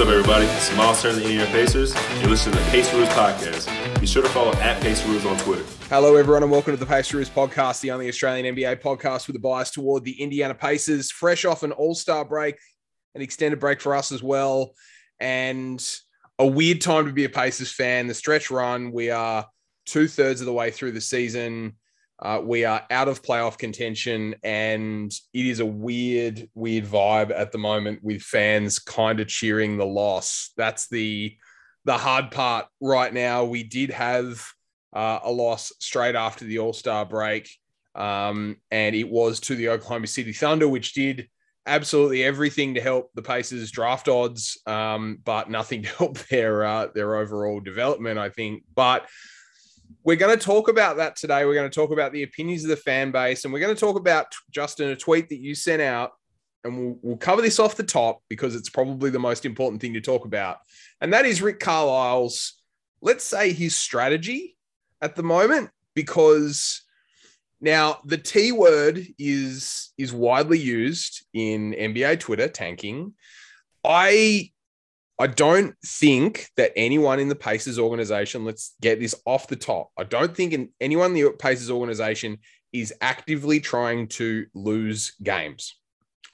What's up, everybody? It's Miles Turner, the Indiana Pacers. You're listening to the Paceroos Podcast. Be sure to follow at Paceroos on Twitter. Hello, everyone, and welcome to the Pacers Podcast, the only Australian NBA podcast with a bias toward the Indiana Pacers. Fresh off an All Star break, an extended break for us as well, and a weird time to be a Pacers fan. The stretch run, we are two thirds of the way through the season. Uh, we are out of playoff contention, and it is a weird, weird vibe at the moment with fans kind of cheering the loss. That's the the hard part right now. We did have uh, a loss straight after the All Star break, um, and it was to the Oklahoma City Thunder, which did absolutely everything to help the Pacers draft odds, um, but nothing to help their uh, their overall development. I think, but we're going to talk about that today. We're going to talk about the opinions of the fan base, and we're going to talk about Justin a tweet that you sent out, and we'll, we'll cover this off the top because it's probably the most important thing to talk about, and that is Rick Carlisle's, let's say, his strategy at the moment, because now the T word is is widely used in NBA Twitter tanking. I I don't think that anyone in the Pacers organization, let's get this off the top. I don't think anyone in the Pacers organization is actively trying to lose games.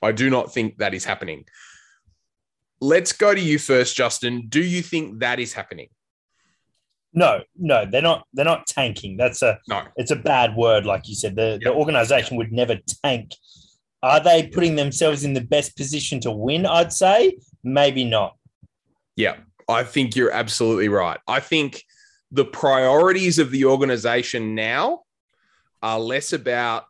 I do not think that is happening. Let's go to you first, Justin. Do you think that is happening? No, no, they're not. They're not tanking. That's a no. It's a bad word, like you said. The yep. the organization would never tank. Are they putting themselves in the best position to win? I'd say maybe not. Yeah, I think you're absolutely right. I think the priorities of the organization now are less about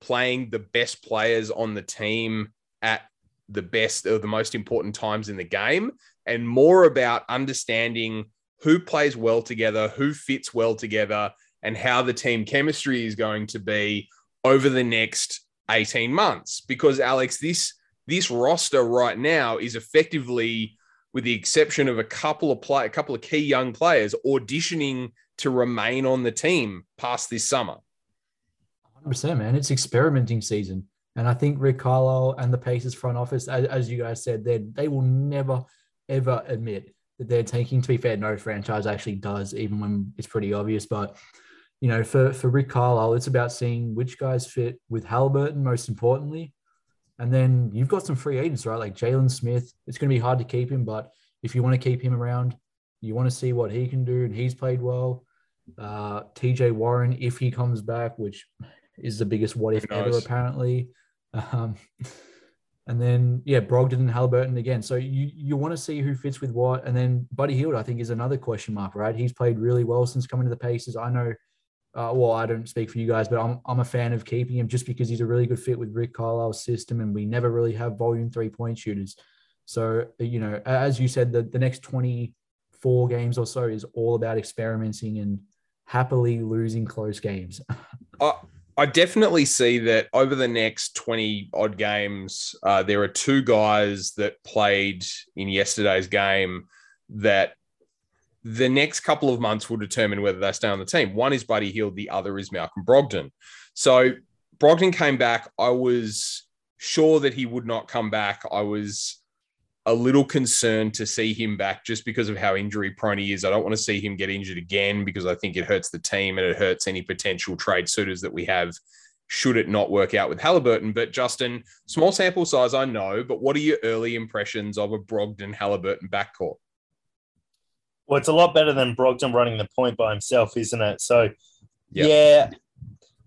playing the best players on the team at the best or the most important times in the game and more about understanding who plays well together, who fits well together, and how the team chemistry is going to be over the next 18 months. Because Alex, this this roster right now is effectively with the exception of a couple of play, a couple of key young players auditioning to remain on the team past this summer. 100%, man. It's experimenting season. And I think Rick Carlisle and the Pacers front office, as, as you guys said, they they will never, ever admit that they're taking. To be fair, no franchise actually does, even when it's pretty obvious. But, you know, for, for Rick Carlisle, it's about seeing which guys fit with Halliburton, most importantly, and then you've got some free agents, right? Like Jalen Smith. It's going to be hard to keep him, but if you want to keep him around, you want to see what he can do, and he's played well. Uh, TJ Warren, if he comes back, which is the biggest what if ever, apparently. Um, and then yeah, Brogdon and Halliburton again. So you you want to see who fits with what, and then Buddy Hield, I think, is another question mark, right? He's played really well since coming to the Pacers. I know uh, well, I don't speak for you guys, but I'm, I'm a fan of keeping him just because he's a really good fit with Rick Carlisle's system, and we never really have volume three point shooters. So, you know, as you said, the, the next 24 games or so is all about experimenting and happily losing close games. I, I definitely see that over the next 20 odd games, uh, there are two guys that played in yesterday's game that the next couple of months will determine whether they stay on the team. One is Buddy Hield, the other is Malcolm Brogdon. So Brogdon came back. I was sure that he would not come back. I was a little concerned to see him back just because of how injury prone he is. I don't want to see him get injured again because I think it hurts the team and it hurts any potential trade suitors that we have should it not work out with Halliburton. But Justin, small sample size, I know, but what are your early impressions of a Brogdon Halliburton backcourt? Well, it's a lot better than Brogdon running the point by himself, isn't it? So, yep. yeah,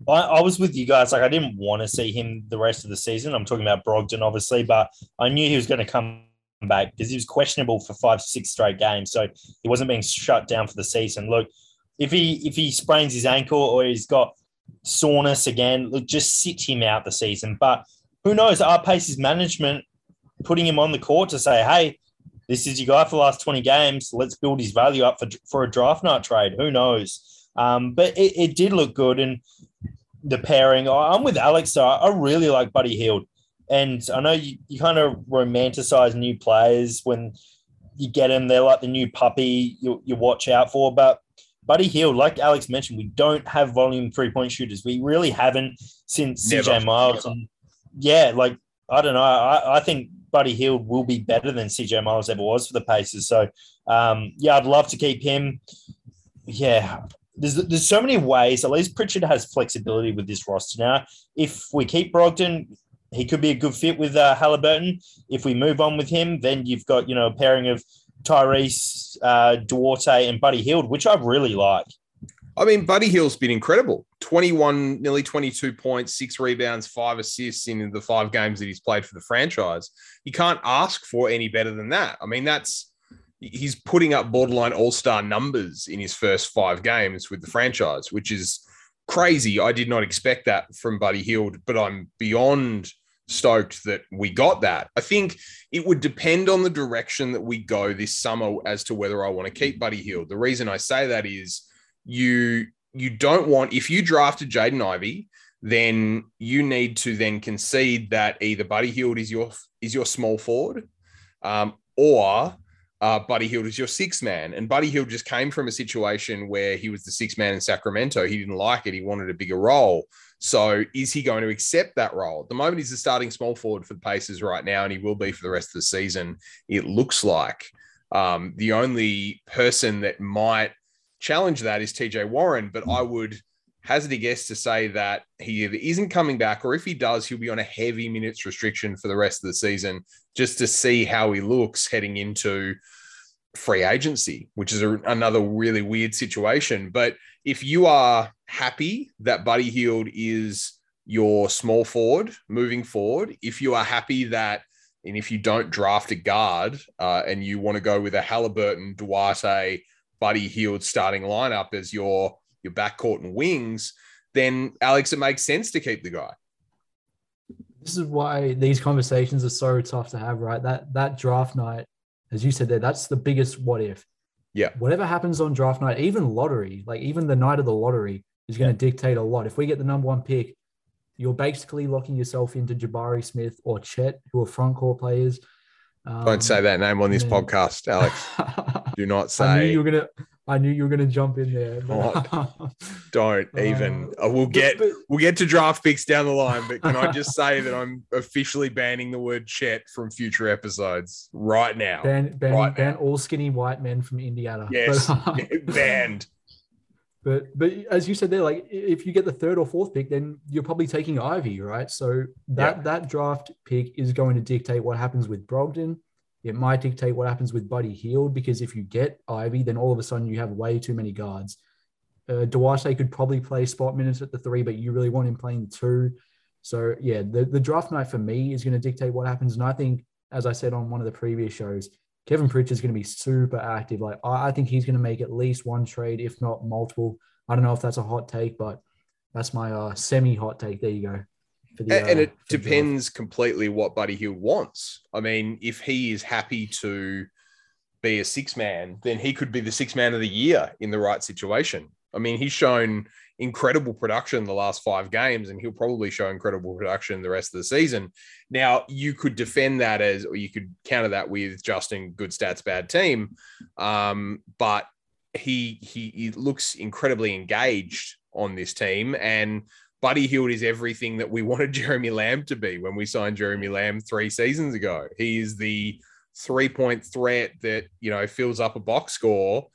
I, I, was with you guys. Like, I didn't want to see him the rest of the season. I'm talking about Brogdon, obviously, but I knew he was going to come back because he was questionable for five, six straight games. So he wasn't being shut down for the season. Look, if he if he sprains his ankle or he's got soreness again, look, just sit him out the season. But who knows? Our Pacers management putting him on the court to say, hey, this is your guy for the last 20 games. Let's build his value up for, for a draft night trade. Who knows? Um, but it, it, did look good. And the pairing, I'm with Alex. So I really like Buddy Hield. And I know you, you kind of romanticize new players when you get them. They're like the new puppy you, you watch out for. But Buddy Hield, like Alex mentioned, we don't have volume three point shooters. We really haven't since CJ Miles. And yeah, like, I don't know. I, I think Buddy Hield will be better than CJ Miles ever was for the Pacers. So, um, yeah, I'd love to keep him. Yeah, there's there's so many ways. At least Pritchard has flexibility with this roster now. If we keep Brogdon, he could be a good fit with uh, Halliburton. If we move on with him, then you've got you know a pairing of Tyrese, uh, Duarte, and Buddy Hield, which I really like. I mean, Buddy Hield's been incredible. 21, nearly 22 points, six rebounds, five assists in the five games that he's played for the franchise. You can't ask for any better than that. I mean, that's he's putting up borderline all-star numbers in his first five games with the franchise, which is crazy. I did not expect that from Buddy Hield, but I'm beyond stoked that we got that. I think it would depend on the direction that we go this summer as to whether I want to keep Buddy Hield. The reason I say that is you you don't want if you drafted Jaden Ivey, then you need to then concede that either Buddy Hield is your is your small forward, um, or uh, Buddy Hield is your six man. And Buddy Hield just came from a situation where he was the six man in Sacramento. He didn't like it. He wanted a bigger role. So is he going to accept that role? At the moment, he's the starting small forward for the Pacers right now, and he will be for the rest of the season. It looks like um, the only person that might challenge that is TJ Warren, but I would hazard a guess to say that he either isn't coming back or if he does, he'll be on a heavy minutes restriction for the rest of the season just to see how he looks heading into free agency, which is a, another really weird situation. But if you are happy that Buddy Hield is your small forward moving forward, if you are happy that and if you don't draft a guard uh, and you want to go with a Halliburton, Duarte, Buddy Hield starting lineup as your your backcourt and wings, then Alex, it makes sense to keep the guy. This is why these conversations are so tough to have, right? That that draft night, as you said there, that's the biggest what if. Yeah. Whatever happens on draft night, even lottery, like even the night of the lottery, is going to yeah. dictate a lot. If we get the number one pick, you're basically locking yourself into Jabari Smith or Chet, who are front court players. Um, Don't say that name on this then, podcast, Alex. Do not say. I knew you were gonna. I knew you were gonna jump in there. But, don't uh, even. Uh, we'll get but, we'll get to draft picks down the line, but can I just say that I'm officially banning the word Chet from future episodes right now. Ban ban, right ban now. all skinny white men from Indiana. Yes, but, banned. But but as you said there, like if you get the third or fourth pick, then you're probably taking Ivey, right? So that yeah. that draft pick is going to dictate what happens with Brogdon. It might dictate what happens with Buddy Hield because if you get Ivey, then all of a sudden you have way too many guards. Uh, Duarte could probably play spot minutes at the three, but you really want him playing two. So yeah, the, the draft night for me is going to dictate what happens. And I think, as I said on one of the previous shows, Kevin Pritchard is going to be super active. Like I, I think he's going to make at least one trade, if not multiple. I don't know if that's a hot take, but that's my uh, semi-hot take. There you go. The, and, uh, it depends completely what Buddy Hield wants. I mean, if he is happy to be a six man, then he could be the six man of the year in the right situation. I mean, he's shown incredible production the last five games, and he'll probably show incredible production the rest of the season. Now, you could defend that as, or you could counter that with Justin, good stats, bad team. Um, but he, he he looks incredibly engaged on this team, and Buddy Hield is everything that we wanted Jeremy Lamb to be when we signed Jeremy Lamb three seasons ago. He is the three point threat that you know fills up a box score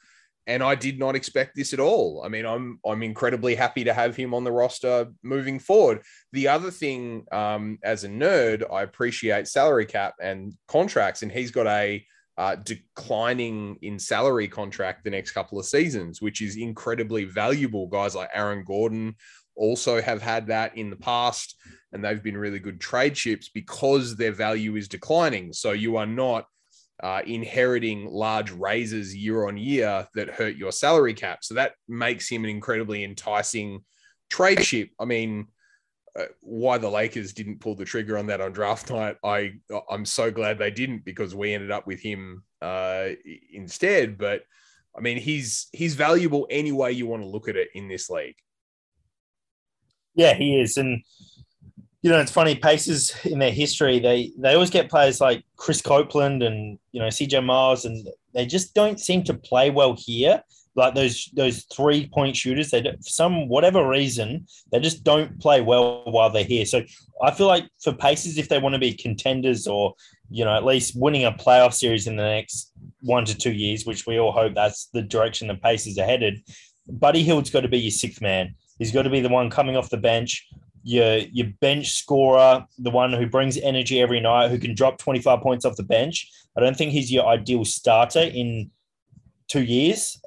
and I did not expect this at all. I mean, I'm I'm incredibly happy to have him on the roster moving forward. The other thing, um, as a nerd, I appreciate salary cap and contracts, and he's got a uh, declining in salary contract the next couple of seasons, which is incredibly valuable. Guys like Aaron Gordon also have had that in the past, and they've been really good trade chips because their value is declining. So you are not uh, inheriting large raises year on year that hurt your salary cap. So that makes him an incredibly enticing trade chip. I mean, uh, why the Lakers didn't pull the trigger on that on draft night, I I'm so glad they didn't because we ended up with him uh, instead. But I mean, he's he's valuable any way you want to look at it in this league. Yeah, he is, and you know, it's funny. Pacers in their history, they they always get players like Chris Copeland and you know CJ Miles, and they just don't seem to play well here. like those those three point shooters. They do for some whatever reason they just don't play well while they're here. So I feel like for Pacers, if they want to be contenders or you know at least winning a playoff series in the next one to two years, which we all hope that's the direction the Pacers are headed, Buddy Hield's got to be your sixth man. He's got to be the one coming off the bench, your your bench scorer, the one who brings energy every night, who can drop 25 points off the bench. I don't think he's your ideal starter in two years.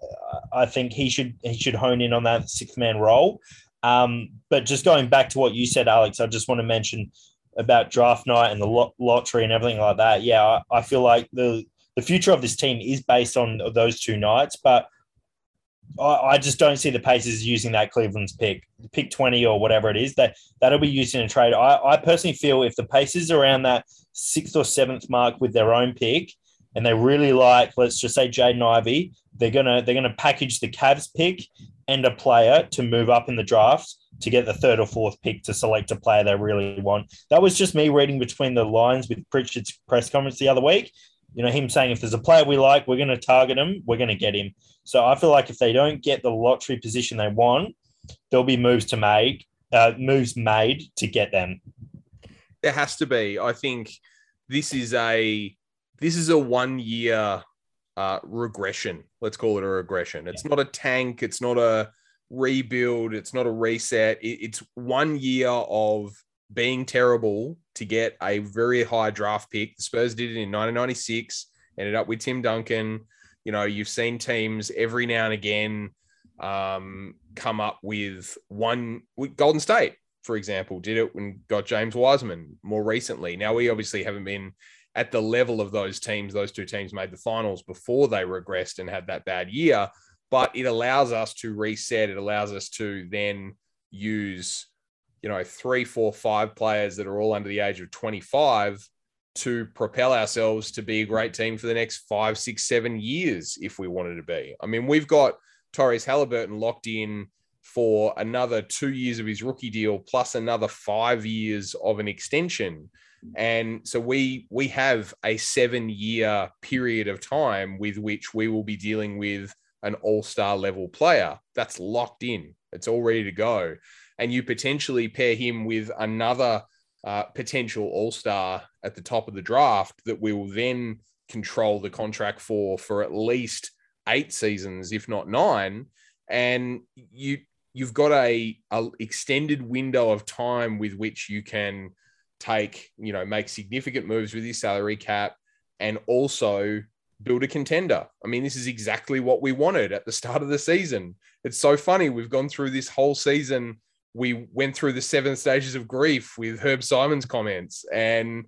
I think he should he should hone in on that sixth man role. Um, but just going back to what you said, Alex, I just want to mention about draft night and the lottery and everything like that. Yeah, I, I feel like the the future of this team is based on those two nights, but I, just don't see the Pacers using that Cleveland's pick, pick 20 or whatever it is. That that'll be used in a trade. I, I personally feel if the Pacers are around that sixth or seventh mark with their own pick, and they really like, let's just say Jaden Ivey, they're gonna they're gonna package the Cavs pick and a player to move up in the draft to get the third or fourth pick to select a player they really want. That was just me reading between the lines with Pritchard's press conference the other week. You know, him saying if there's a player we like, we're going to target him, we're going to get him. So I feel like if they don't get the lottery position they want, there'll be moves to make, uh, moves made to get them. There has to be. I think this is a this is a one year uh, regression. Let's call it a regression. It's not a tank. It's not a rebuild. It's not a reset. It, it's one year of being terrible to get a very high draft pick. The Spurs did it in 1996. Ended up with Tim Duncan. You know, you've seen teams every now and again um, come up with one. With Golden State, for example, did it and got James Wiseman more recently. Now we obviously haven't been at the level of those teams. Those two teams made the finals before they regressed and had that bad year. But it allows us to reset. It allows us to then use, you know, three, four, five players that are all under the age of 25 to propel ourselves to be a great mm-hmm. team for the next five, six, seven years if we wanted to be. I mean, we've got Tyrese Halliburton locked in for another two years of his rookie deal plus another five years of an extension. And so we we have a seven year period of time with which we will be dealing with an all-star level player that's locked in. It's all ready to go and you potentially pair him with another uh, potential all-star at the top of the draft that we will then control the contract for for at least eight seasons if not nine and you you've got a, a extended window of time with which you can take, you know, make significant moves with your salary cap and also build a contender. I mean, this is exactly what we wanted at the start of the season. It's so funny. We've gone through this whole season. We went through the seven stages of grief with Herb Simon's comments. And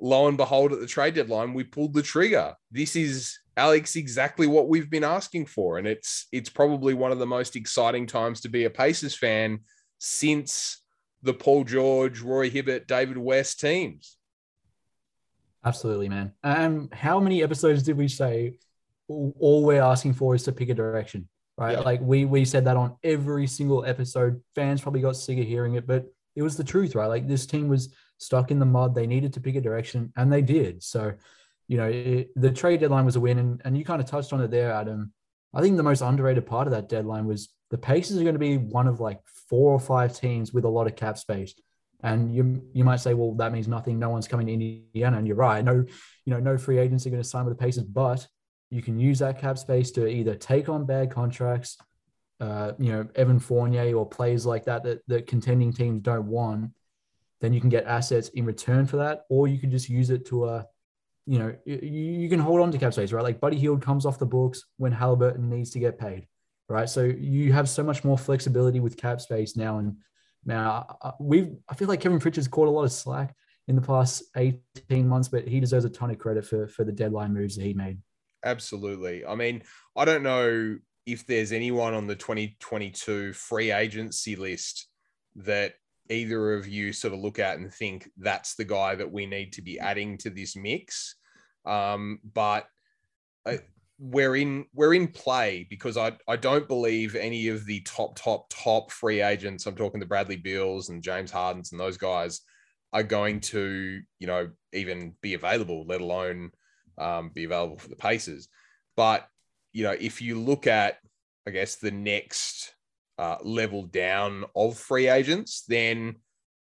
lo and behold, at the trade deadline, we pulled the trigger. This is Alex exactly what we've been asking for. And it's it's probably one of the most exciting times to be a Pacers fan since the Paul George, Roy Hibbert, David West teams. Absolutely, man. Um, how many episodes did we say all we're asking for is to pick a direction, right? Yeah. Like we we said that on every single episode. Fans probably got sick of hearing it, but it was the truth, right? Like this team was stuck in the mud. They needed to pick a direction, and they did. So, you know, it, the trade deadline was a win, and, and you kind of touched on it there, Adam. I think the most underrated part of that deadline was the Pacers are going to be one of like four or five teams with a lot of cap space. And you you might say, well, that means nothing. No one's coming to Indiana, and you're right. No, you know, no free agents are going to sign with the Pacers, but you can use that cap space to either take on bad contracts, uh, you know, Evan Fournier or players like that, that that contending teams don't want. Then you can get assets in return for that, or you can just use it to uh, you know, you, you can hold on to cap space, right? Like Buddy Hield comes off the books when Halliburton needs to get paid right? So you have so much more flexibility with cap space now. And now uh, we've, I feel like Kevin Pritchard's caught a lot of slack in the past 18 months, but he deserves a ton of credit for, for the deadline moves that he made. Absolutely. I mean, I don't know if there's anyone on the 2022 free agency list that either of you sort of look at and think that's the guy that we need to be adding to this mix. Um, but uh, we're in we're in play because I I don't believe any of the top top top free agents. I'm talking the Bradley Beals and James Hardens and those guys are going to you know even be available, let alone um, be available for the Pacers. But you know if you look at I guess, the next uh, level down of free agents, then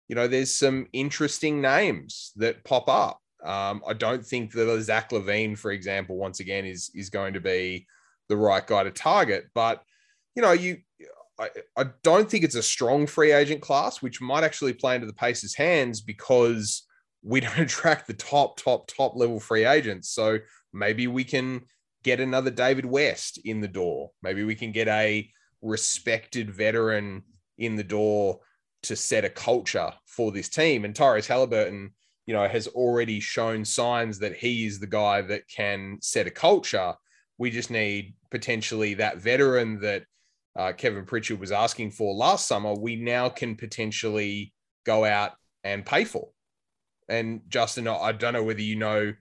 you know there's some interesting names that pop up. Um, I don't think that Zach LaVine, for example, once again is is going to be the right guy to target. But you know, you I, I don't think it's a strong free agent class, which might actually play into the Pacers' hands because we don't attract the top, top, top level free agents. So maybe we can get another David West in the door. Maybe we can get a respected veteran in the door to set a culture for this team. And Tyrese Halliburton, you know, has already shown signs that he is the guy that can set a culture. We just need potentially that veteran that uh, Kevin Pritchard was asking for last summer. We now can potentially go out and pay for. And Justin, I don't know whether you know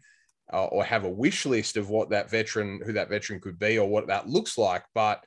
uh, or have a wish list of what that veteran, who that veteran could be, or what that looks like, but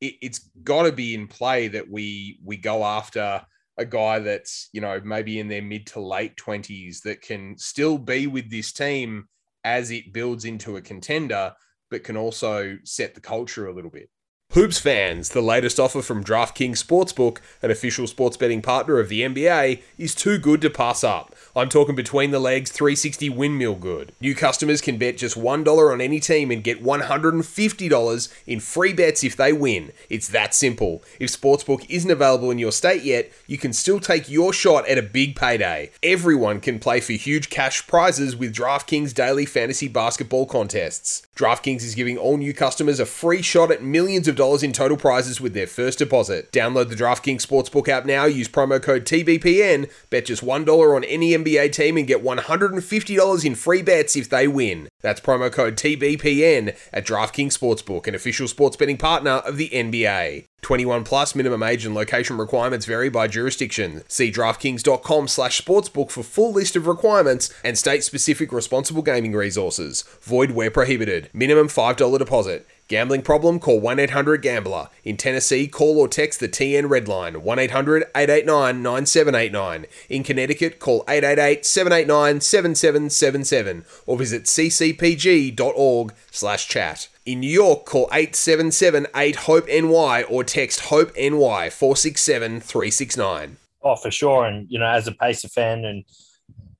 it, it's got to be in play that we we go after a guy that's you know maybe in their mid to late 20s that can still be with this team as it builds into a contender but can also set the culture a little bit Hoops fans, the latest offer from DraftKings Sportsbook, an official sports betting partner of the NBA, is too good to pass up. I'm talking between the legs 360 windmill good. New customers can bet just $1 on any team and get $150 in free bets if they win. It's that simple. If Sportsbook isn't available in your state yet, you can still take your shot at a big payday. Everyone can play for huge cash prizes with DraftKings daily fantasy basketball contests. DraftKings is giving all new customers a free shot at millions of dollars in total prizes with their first deposit. Download the DraftKings Sportsbook app now, use promo code TBPN, bet just $1 on any NBA team and get $150 in free bets if they win. That's promo code TBPN at DraftKings Sportsbook, an official sports betting partner of the NBA. 21 plus minimum age and location requirements vary by jurisdiction. See DraftKings.com slash sportsbook for full list of requirements and state specific responsible gaming resources. Void where prohibited. Minimum $5 deposit. Gambling problem? Call 1 800 Gambler. In Tennessee, call or text the TN Red Line 1 800 889 9789. In Connecticut, call 888 789 7777 or visit ccpg.org slash chat. In New York, call 877-8-HOPE-NY or text HOPE-NY 467-369. Oh, for sure. And, you know, as a Pacer fan and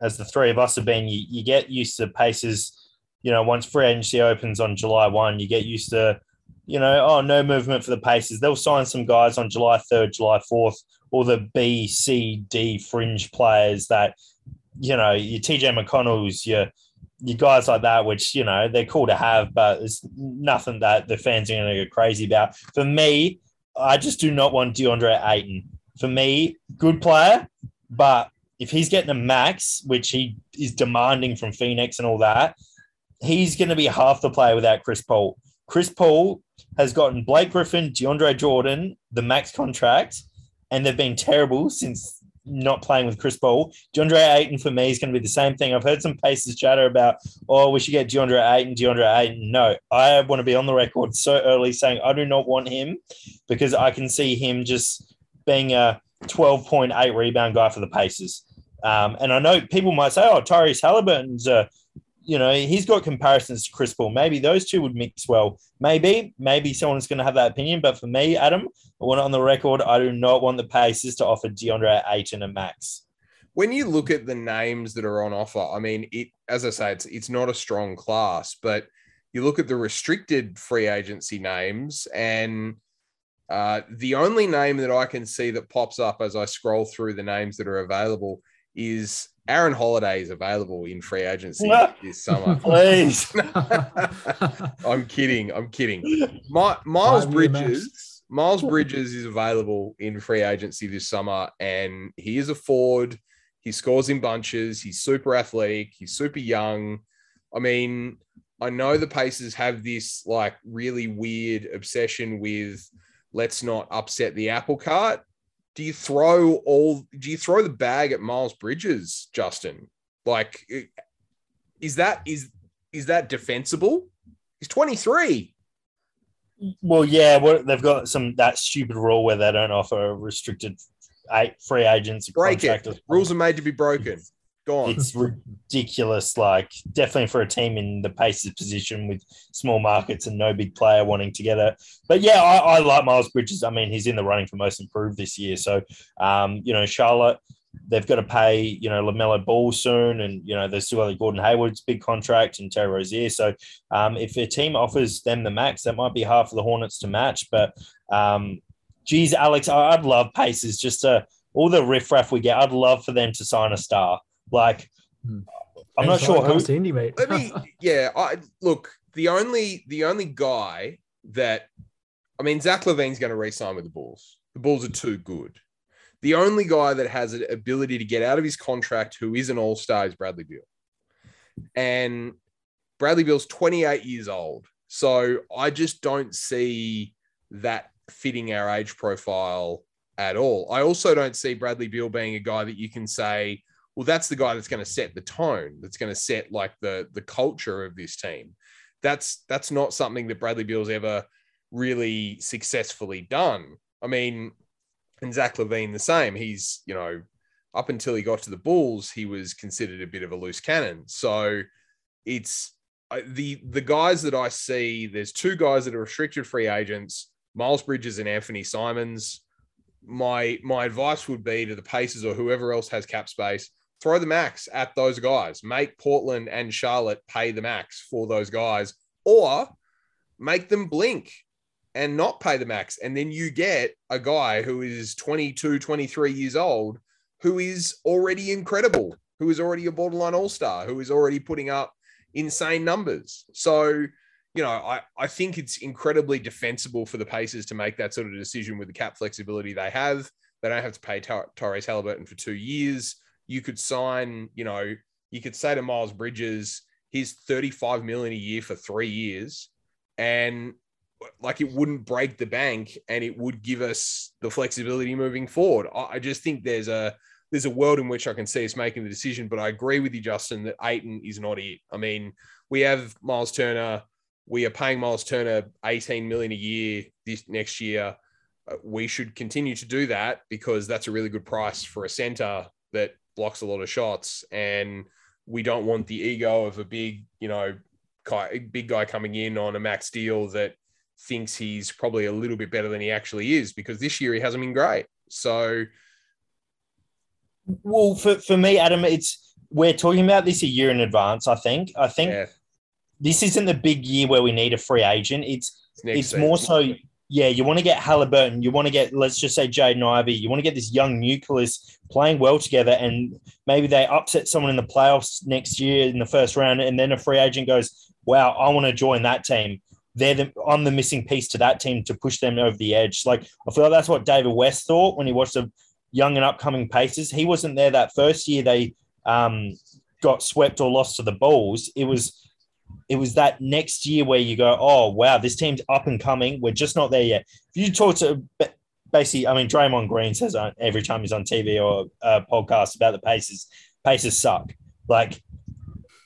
as the three of us have been, you, you get used to Pacers, you know, once free agency opens on July 1, you get used to, you know, oh, no movement for the Pacers. They'll sign some guys on July 3rd, July 4th, all the B, C, D fringe players that, you know, your TJ McConnell's, your – you guys like that, which you know they're cool to have, but it's nothing that the fans are going to go crazy about. For me, I just do not want DeAndre Ayton. For me, good player, but if he's getting a max, which he is demanding from Phoenix and all that, he's going to be half the player without Chris Paul. Chris Paul has gotten Blake Griffin, DeAndre Jordan, the max contract, and they've been terrible since not playing with Chris Paul. DeAndre Ayton for me is going to be the same thing. I've heard some Pacers chatter about, oh, we should get DeAndre Ayton, DeAndre Ayton. No, I want to be on the record so early saying I do not want him because I can see him just being a 12.8 rebound guy for the Pacers. Um, and I know people might say, oh, Tyrese Halliburton's a you know, he's got comparisons to Chris Paul. Maybe those two would mix well. Maybe, maybe someone's going to have that opinion. But for me, Adam, I want it on the record. I do not want the Pacers to offer DeAndre Ayton a max. When you look at the names that are on offer, I mean, it as I say, it's it's not a strong class, but you look at the restricted free agency names, and uh, the only name that I can see that pops up as I scroll through the names that are available is Aaron Holiday is available in free agency this summer. Please. I'm kidding. I'm kidding. My, Miles Bridges, Miles Bridges is available in free agency this summer, and he is a forward. He scores in bunches. He's super athletic. He's super young. I mean, I know the Pacers have this like really weird obsession with let's not upset the apple cart do you throw all do you throw the bag at Miles Bridges, Justin? Like is that is is that defensible? He's 23. Well, yeah, well, they've got some that stupid rule where they don't offer restricted free agents. Break it. Rules are made to be broken. Gone. It's ridiculous. Like definitely for a team in the Pacers position with small markets and no big player wanting to get it. But yeah, I, I like Miles Bridges. I mean, he's in the running for most improved this year. So um, you know, Charlotte they've got to pay, you know, LaMelo Ball soon, and you know, there's still other Gordon Hayward's big contract and Terry Rozier. So, um, if a team offers them the max, that might be hard for the Hornets to match. But, um, geez, Alex, I'd love Pacers just to all the riffraff we get. I'd love for them to sign a star. Like, hmm. I'm not sure who. Indy, mate. Let me, yeah, I look. The only the only guy that, I mean, Zach LaVine's going to re-sign with the Bulls. The Bulls are too good. The only guy that has an ability to get out of his contract who is an all star is Bradley Beal. And Bradley Beal's 28 years old. So I just don't see that fitting our age profile at all. I also don't see Bradley Beal being a guy that you can say, well, that's the guy that's going to set the tone, that's going to set like the the culture of this team. That's that's not something that Bradley Beal's ever really successfully done. I mean, and Zach LaVine the same. He's you know up until he got to the Bulls, he was considered a bit of a loose cannon. So it's the the guys that I see. There's two guys that are restricted free agents: Miles Bridges and Anthony Simons. My my advice would be to the Pacers or whoever else has cap space, throw the max at those guys. Make Portland and Charlotte pay the max for those guys, or make them blink and not pay the max. And then you get a guy who is 22, 23 years old who is already incredible, who is already a borderline all star, who is already putting up insane numbers. So, you know, I, I think it's incredibly defensible for the Pacers to make that sort of decision with the cap flexibility they have. They don't have to pay Tyrese Halliburton for two years. You could sign, you know, you could say to Miles Bridges, he's 35 million a year for three years. And like it wouldn't break the bank and it would give us the flexibility moving forward. I, just think there's a there's a world in which I can see us making the decision, but I agree with you, Justin, that Ayton is not it. I mean, we have Miles Turner. We are paying Miles Turner 18 million a year this next year. Uh, we should continue to do that because that's a really good price for a center that blocks a lot of shots. And we don't want the ego of a big, you know, big guy coming in on a max deal that thinks he's probably a little bit better than he actually is because this year he hasn't been great. So, well, for, for me, Adam, it's we're talking about this a year in advance. I think. I think yeah. this isn't the big year where we need a free agent. It's it's, it's more so. Yeah, you want to get Halliburton. You want to get, let's just say, Jaden Ivey. You want to get this young nucleus playing well together, and maybe they upset someone in the playoffs next year in the first round, and then a free agent goes, "Wow, I want to join that team." they're the, I'm the missing piece to that team to push them over the edge. Like I feel like that's what David West thought when he watched the young and upcoming Pacers. He wasn't there that first year they um, got swept or lost to the Bulls. It was it was that next year where you go, oh wow, this team's up and coming. We're just not there yet. If you talk to basically, I mean, Draymond Green says every time he's on TV or a podcast about the Pacers, Pacers suck. Like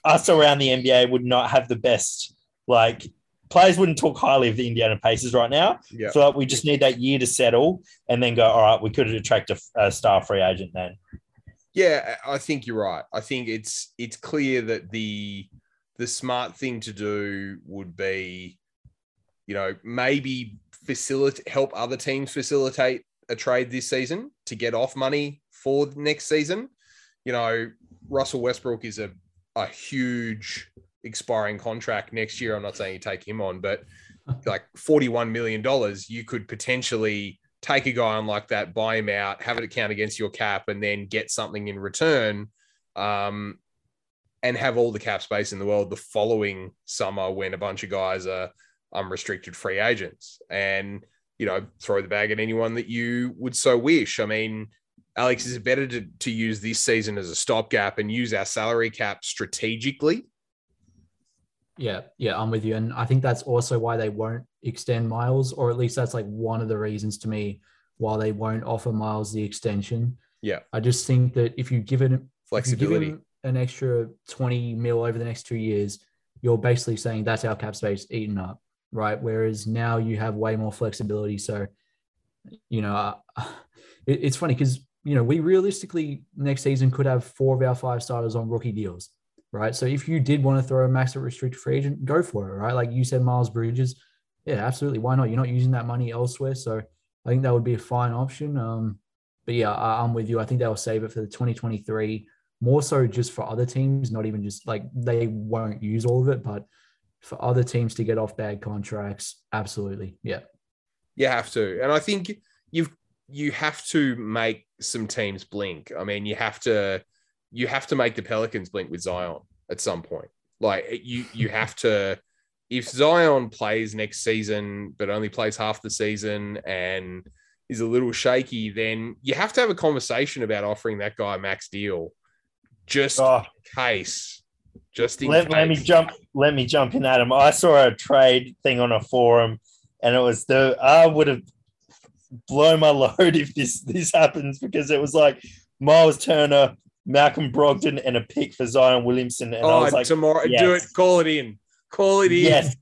us around the NBA would not have the best like players wouldn't talk highly of the Indiana Pacers right now. Yeah. So we just need that year to settle and then go, all right, we could attract a, a star free agent then. Yeah, I think you're right. I think it's it's clear that the the smart thing to do would be, you know, maybe facilitate help other teams facilitate a trade this season to get off money for next season. You know, Russell Westbrook is a a huge expiring contract next year. I'm not saying you take him on, but like $41 million, you could potentially take a guy on like that, buy him out, have it count against your cap, and then get something in return. Um, and have all the cap space in the world the following summer when a bunch of guys are unrestricted free agents and you know throw the bag at anyone that you would so wish i mean alex is it better to, to use this season as a stopgap and use our salary cap strategically yeah, yeah, I'm with you. And I think that's also why they won't extend Miles, or at least that's like one of the reasons to me why they won't offer Miles the extension. Yeah. I just think that if you give it flexibility, an extra 20 mil over the next two years, you're basically saying that's our cap space eaten up, right? Whereas now you have way more flexibility. So, you know, uh, it, it's funny because you know, we realistically next season could have four of our five starters on rookie deals, right? So if you did want to throw a max at restricted free agent, go for it, right? Like you said, Miles Bridges, yeah, absolutely. Why not? You're not using that money elsewhere, so I think that would be a fine option. Um, but yeah, I, I'm with you. I think they'll save it for the 2023, more so just for other teams, not even just like they won't use all of it, but for other teams to get off bad contracts, absolutely, yeah. You have to, and I think you've you have to make some teams blink. I mean, you have to you have to make the Pelicans blink with Zion at some point. Like you you have to if Zion plays next season but only plays half the season and is a little shaky, then you have to have a conversation about offering that guy a max deal just oh. in case. Just in let, case. let me jump let me jump in, Adam. I saw a trade thing on a forum and it was the I would have blown my load if this this happens because it was like Miles Turner, Malcolm Brogdon, and a pick for Zion Williamson. And oh, I was like, tomorrow, yes. do it. Call it in. Call it in. Yes.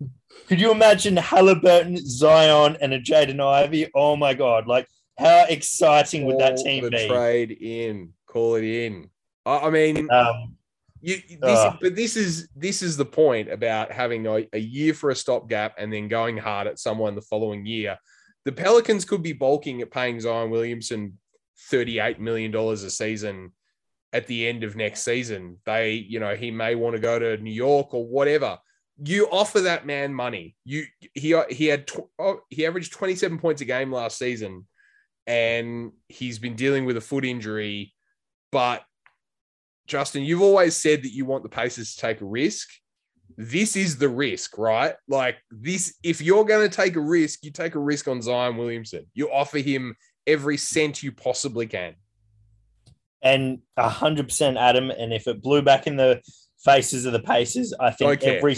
Could you imagine Halliburton, Zion, and a Jaden Ivey? Oh my god! Like how exciting would that team the be? Trade in. Call it in. I mean. Um, you, this, uh, but this is this is the point about having a, a year for a stopgap and then going hard at someone the following year the Pelicans could be bulking at paying Zion Williamson $38 million a season at the end of next season. They, you know, he may want to go to New York or whatever. You offer that man money. You he he had oh, he averaged 27 points a game last season and he's been dealing with a foot injury, but Justin, you've always said that you want the Pacers to take a risk this is the risk, right? Like this, if you're going to take a risk, you take a risk on Zion Williamson. You offer him every cent you possibly can. And a hundred percent, Adam. And if it blew back in the faces of the Pacers, I think don't every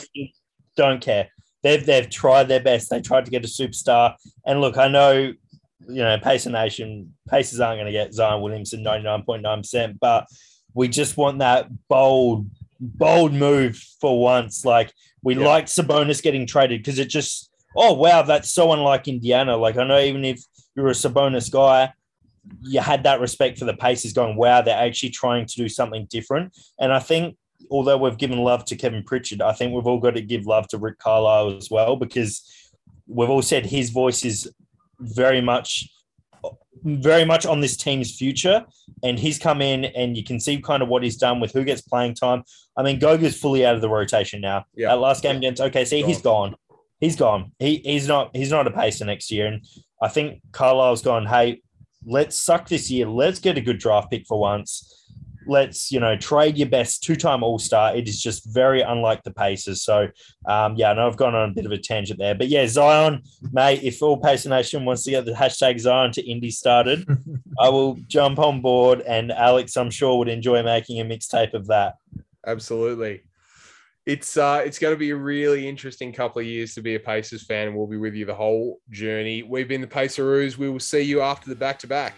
don't care. They've they've tried their best. They tried to get a superstar. And look, I know, you know, Pacer Nation, Pacers aren't going to get Zion Williamson ninety nine point nine percent, but we just want that bold bold move for once. Like we yeah. liked Sabonis getting traded because it just oh wow, that's so unlike Indiana. Like I know even if you're a Sabonis guy, you had that respect for the Pacers going, wow, they're actually trying to do something different. And I think although we've given love to Kevin Pritchard, I think we've all got to give love to Rick Carlisle as well because we've all said his voice is very much very much on this team's future. And he's come in and you can see kind of what he's done with who gets playing time. I mean, Goga's fully out of the rotation now. Yeah. That last game against OKC, gone. he's gone. He's gone. He, he's not he's not a pacer next year. And I think Carlisle's gone, hey, let's suck this year. Let's get a good draft pick for once let's you know trade your best two-time all-star. It is just very unlike the pacers. So um, yeah i know i've gone on a bit of a tangent there but yeah zion mate if all pacer nation wants to get the hashtag zion to Indy started i will jump on board and alex i'm sure would enjoy making a mixtape of that. Absolutely. It's uh it's going to be a really interesting couple of years to be a pacers fan and we'll be with you the whole journey. We've been the paceroos. We will see you after the back-to-back